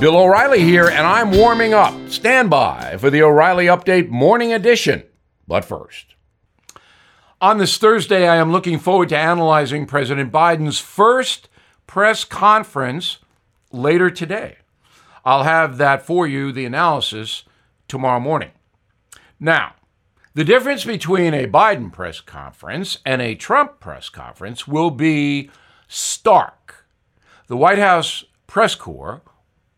Bill O'Reilly here, and I'm warming up. Stand by for the O'Reilly Update Morning Edition. But first, on this Thursday, I am looking forward to analyzing President Biden's first press conference later today. I'll have that for you, the analysis, tomorrow morning. Now, the difference between a Biden press conference and a Trump press conference will be stark. The White House press corps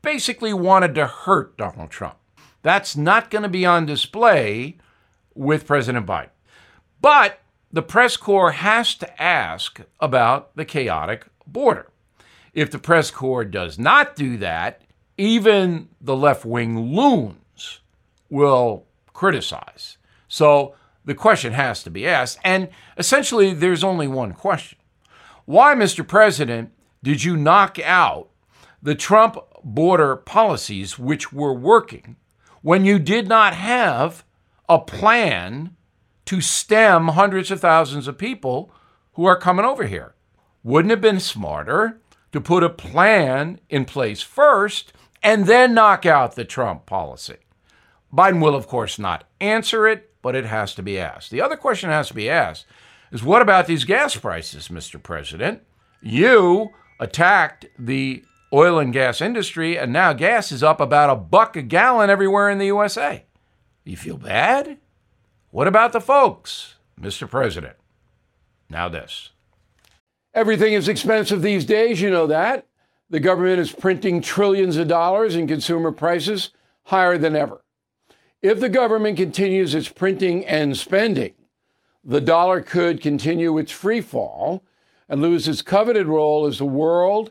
basically wanted to hurt Donald Trump. That's not going to be on display with President Biden. But the press corps has to ask about the chaotic border. If the press corps does not do that, even the left wing loons will criticize. So the question has to be asked. And essentially, there's only one question Why, Mr. President, did you knock out the Trump border policies which were working when you did not have a plan to stem hundreds of thousands of people who are coming over here. Wouldn't have been smarter to put a plan in place first and then knock out the Trump policy? Biden will, of course, not answer it, but it has to be asked. The other question has to be asked is what about these gas prices, Mr. President? You attacked the oil and gas industry, and now gas is up about a buck a gallon everywhere in the USA. You feel bad? What about the folks, Mr. President? Now, this. Everything is expensive these days, you know that. The government is printing trillions of dollars and consumer prices higher than ever. If the government continues its printing and spending, the dollar could continue its free fall and lose its coveted role as the world